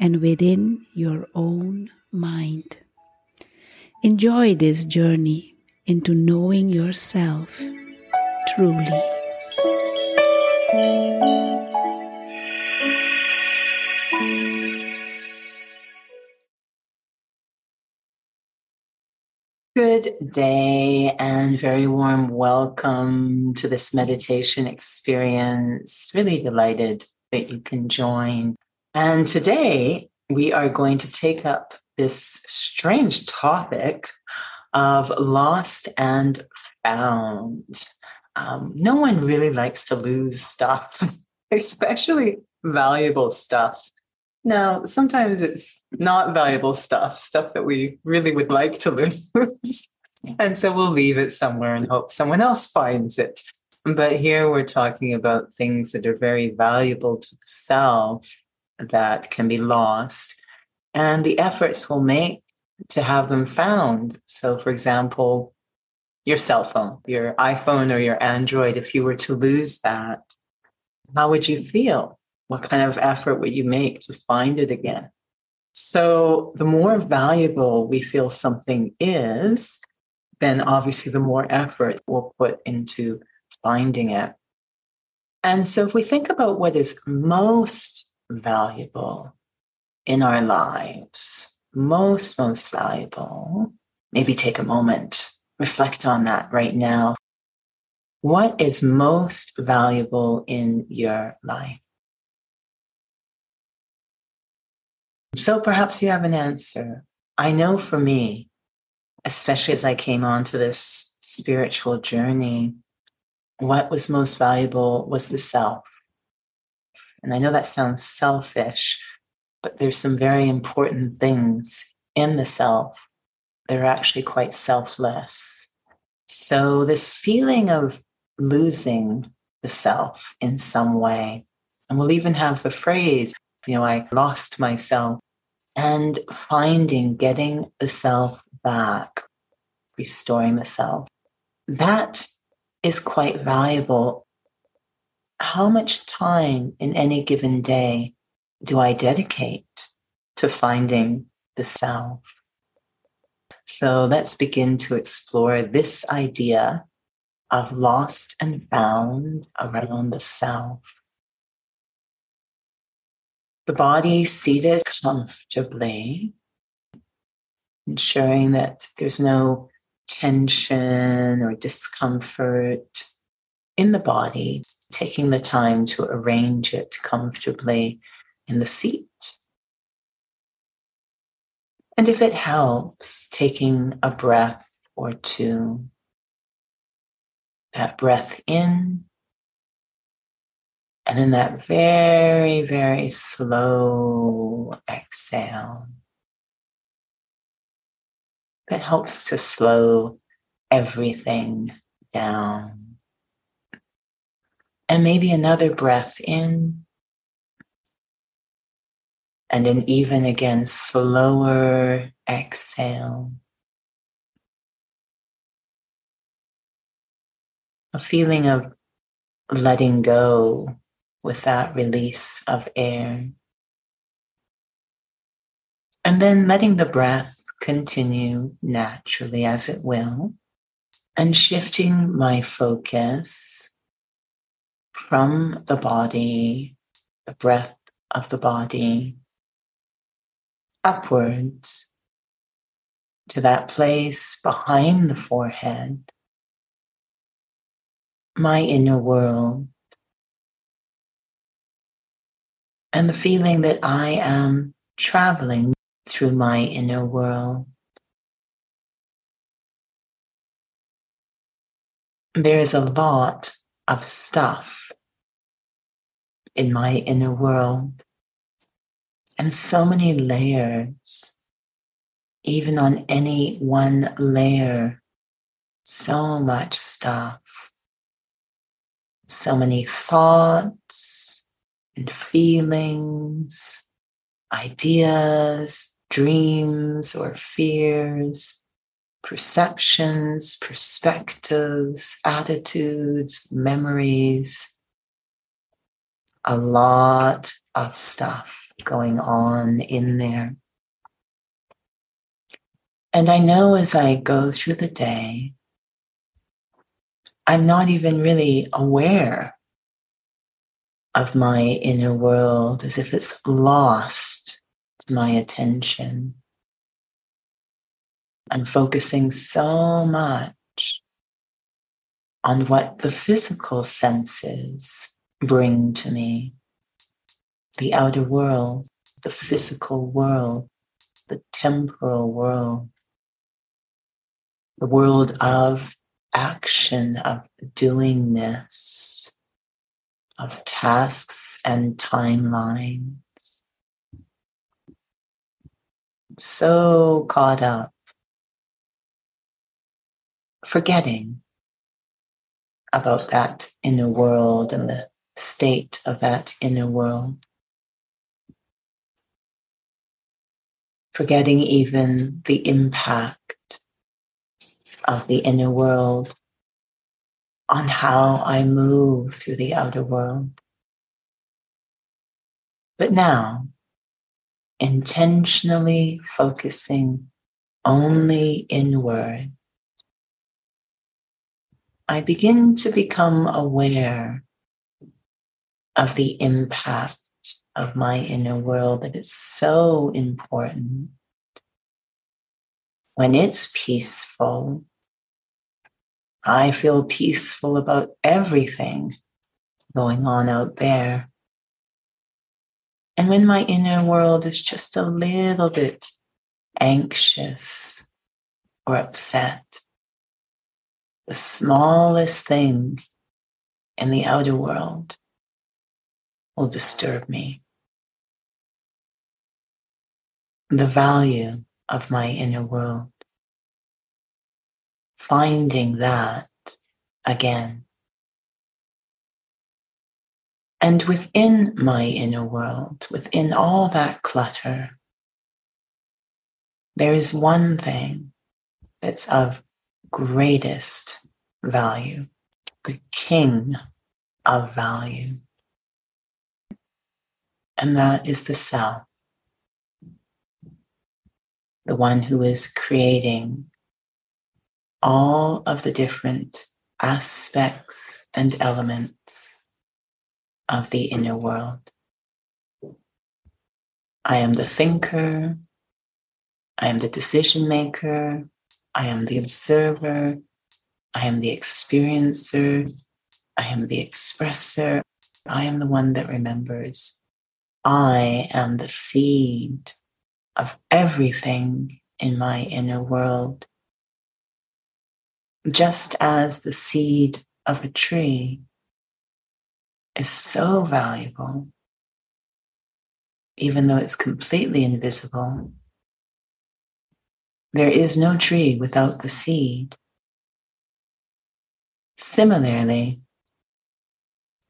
and within your own mind. Enjoy this journey into knowing yourself truly. Good day and very warm welcome to this meditation experience. Really delighted that you can join. And today we are going to take up this strange topic of lost and found. Um, no one really likes to lose stuff, especially valuable stuff. Now, sometimes it's not valuable stuff, stuff that we really would like to lose. and so we'll leave it somewhere and hope someone else finds it. But here we're talking about things that are very valuable to the self that can be lost and the efforts we'll make to have them found. So, for example, your cell phone, your iPhone or your Android, if you were to lose that, how would you feel? What kind of effort would you make to find it again? So, the more valuable we feel something is, then obviously the more effort we'll put into finding it. And so, if we think about what is most valuable in our lives, most, most valuable, maybe take a moment, reflect on that right now. What is most valuable in your life? So perhaps you have an answer. I know for me, especially as I came onto this spiritual journey, what was most valuable was the self. And I know that sounds selfish, but there's some very important things in the self that are actually quite selfless. So, this feeling of losing the self in some way, and we'll even have the phrase, you know, I lost myself, and finding, getting the self back, restoring the self. That is quite valuable how much time in any given day do I dedicate to finding the self? So let's begin to explore this idea of lost and found around the self. The body seated comfortably, ensuring that there's no tension or discomfort in the body taking the time to arrange it comfortably in the seat. And if it helps, taking a breath or two. That breath in, and then that very, very slow exhale that helps to slow everything down and maybe another breath in. And an even again slower exhale. A feeling of letting go with that release of air. And then letting the breath continue naturally as it will, and shifting my focus from the body, the breath of the body, upwards to that place behind the forehead, my inner world, and the feeling that I am traveling through my inner world. There is a lot of stuff in my inner world. And so many layers, even on any one layer, so much stuff, so many thoughts and feelings, ideas, dreams or fears, perceptions, perspectives, attitudes, memories, a lot of stuff going on in there. And I know as I go through the day, I'm not even really aware of my inner world as if it's lost to my attention. I'm focusing so much on what the physical senses bring to me the outer world, the physical world, the temporal world, the world of action, of doingness, of tasks and timelines. So caught up, forgetting about that inner world and the state of that inner world. forgetting even the impact of the inner world on how I move through the outer world. But now, intentionally focusing only inward, I begin to become aware of the impact of my inner world that is so important. When it's peaceful, I feel peaceful about everything going on out there. And when my inner world is just a little bit anxious or upset, the smallest thing in the outer world will disturb me. The value of my inner world. Finding that again. And within my inner world, within all that clutter, there is one thing that's of greatest value, the king of value and that is the self, the one who is creating all of the different aspects and elements of the inner world. I am the thinker, I am the decision maker, I am the observer, I am the experiencer, I am the expresser, I am the one that remembers. I am the seed of everything in my inner world. Just as the seed of a tree is so valuable, even though it's completely invisible, there is no tree without the seed. Similarly,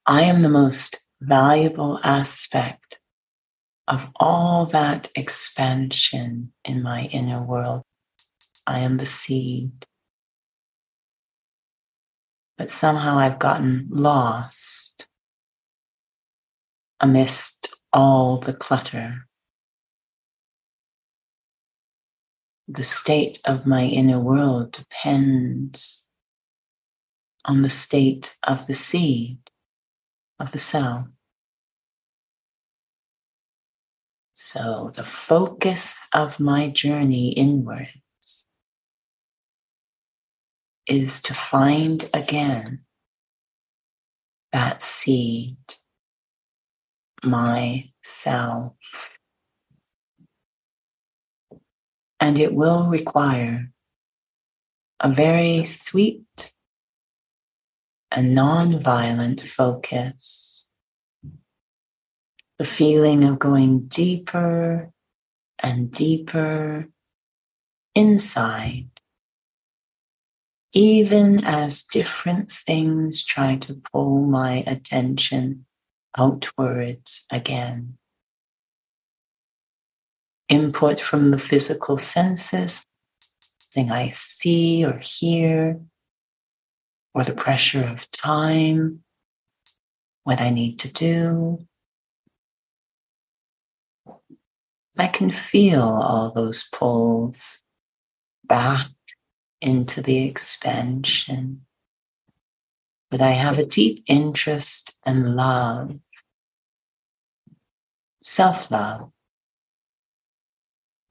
I am the most valuable aspect of all that expansion in my inner world. I am the seed. but somehow I've gotten lost amidst all the clutter. The state of my inner world depends on the state of the seed, of the cell. So, the focus of my journey inwards is to find again that seed, my self. And it will require a very sweet and non-violent focus. The feeling of going deeper and deeper inside, even as different things try to pull my attention outwards again. Input from the physical senses, thing I see or hear, or the pressure of time, what I need to do. I can feel all those pulls back into the expansion. But I have a deep interest and love, self love,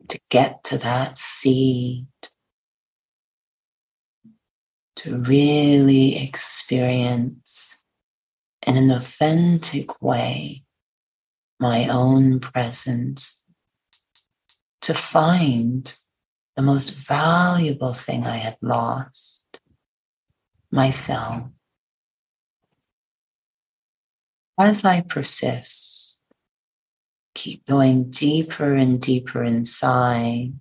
to get to that seed to really experience in an authentic way my own presence, to find the most valuable thing I had lost myself. As I persist, keep going deeper and deeper inside,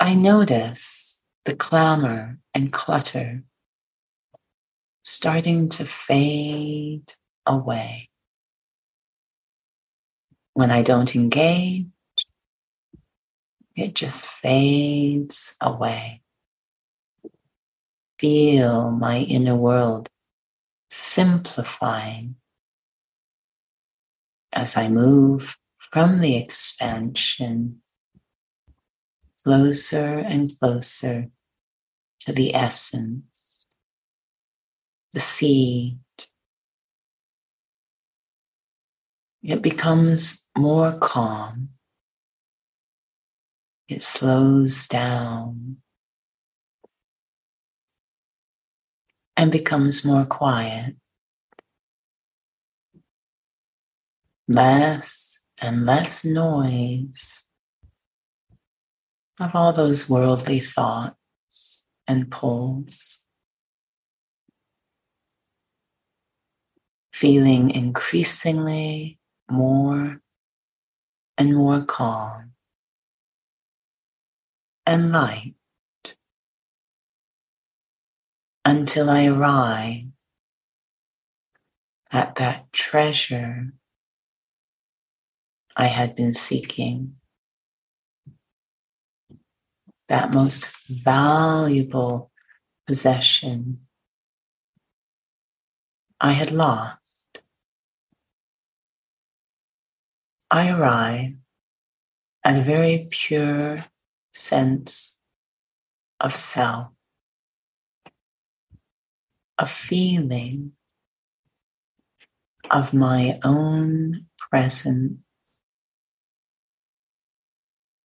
I notice the clamor and clutter starting to fade away. When I don't engage, it just fades away. Feel my inner world simplifying as I move from the expansion closer and closer to the essence, the seed. It becomes more calm. It slows down and becomes more quiet. Less and less noise of all those worldly thoughts and pulls. Feeling increasingly more and more calm and light until I arrive at that treasure I had been seeking that most valuable possession I had lost. I arrive at a very pure sense of self, a feeling of my own presence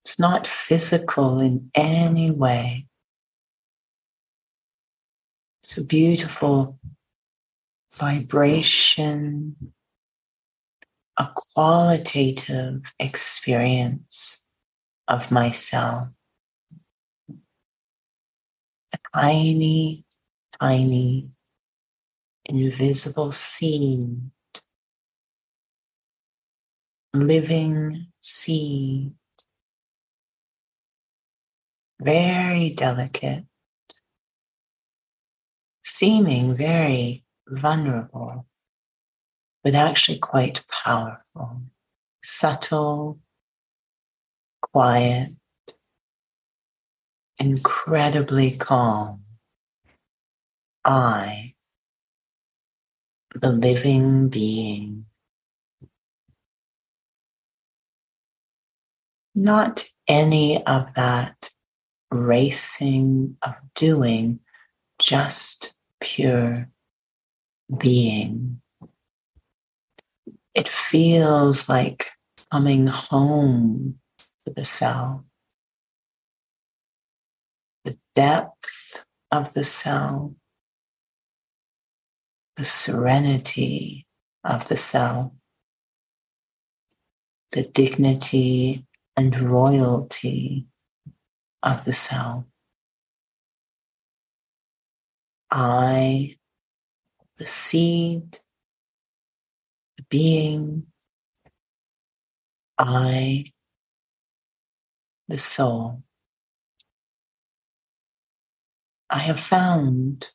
it's not physical in any way. It's a beautiful vibration, a qualitative experience of myself. A tiny, tiny, invisible seed, living seed. Very delicate, seeming very vulnerable, but actually quite powerful, subtle, quiet, incredibly calm. I, the living being, not any of that racing of doing, just pure being. It feels like coming home to the cell. The depth of the cell, the serenity of the cell, the dignity and royalty of the cell. I, the seed, being, I, the soul. I have found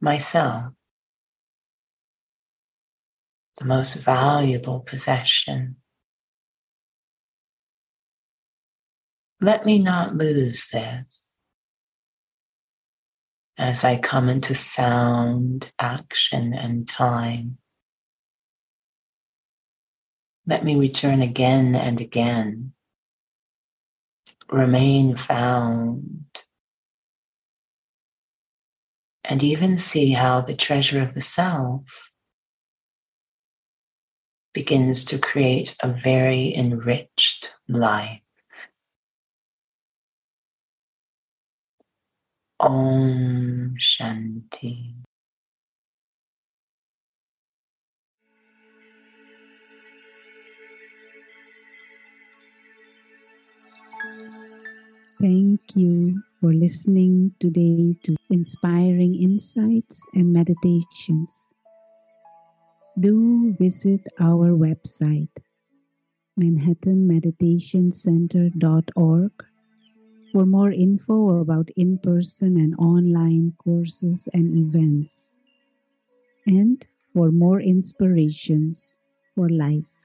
myself the most valuable possession. Let me not lose this as I come into sound, action, and time. Let me return again and again. Remain found. And even see how the treasure of the self begins to create a very enriched life. Om Shanti. Thank you for listening today to inspiring insights and meditations. Do visit our website, manhattanmeditationcenter.org, for more info about in person and online courses and events, and for more inspirations for life.